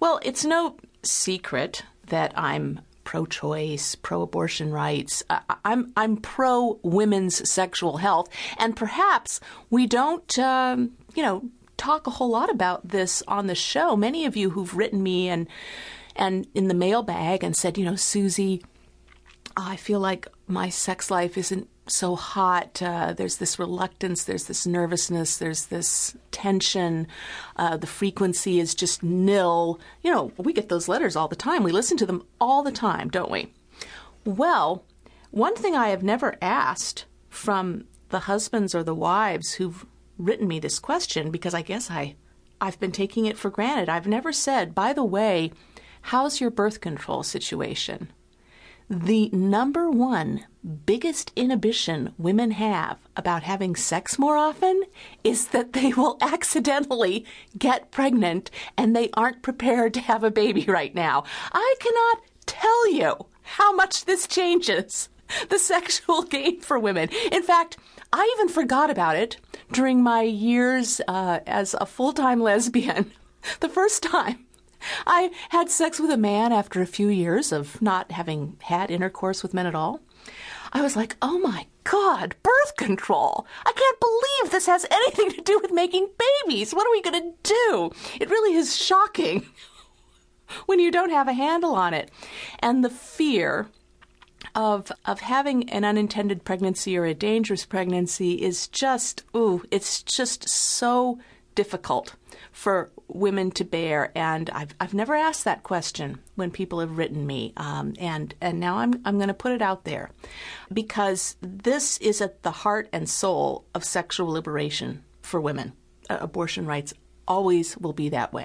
Well, it's no secret that I'm pro-choice, pro-abortion rights. I- I'm I'm pro women's sexual health, and perhaps we don't, um, you know, talk a whole lot about this on the show. Many of you who've written me and and in the mailbag and said, you know, Susie, I feel like my sex life isn't so hot. Uh, there's this reluctance, there's this nervousness, there's this tension. Uh, the frequency is just nil. You know, we get those letters all the time. We listen to them all the time, don't we? Well, one thing I have never asked from the husbands or the wives who've written me this question, because I guess I, I've been taking it for granted. I've never said, by the way, how's your birth control situation? The number one biggest inhibition women have about having sex more often is that they will accidentally get pregnant and they aren't prepared to have a baby right now. I cannot tell you how much this changes the sexual game for women. In fact, I even forgot about it during my years uh, as a full time lesbian. The first time I had sex with a man after a few years of not having had intercourse with men at all. I was like, oh my God, birth control. I can't believe this has anything to do with making babies. What are we going to do? It really is shocking when you don't have a handle on it. And the fear of of having an unintended pregnancy or a dangerous pregnancy is just ooh, it's just so difficult for women to bear. And I've I've never asked that question when people have written me, um, and and now I'm I'm going to put it out there because this is at the heart and soul of sexual liberation for women. Uh, abortion rights always will be that way.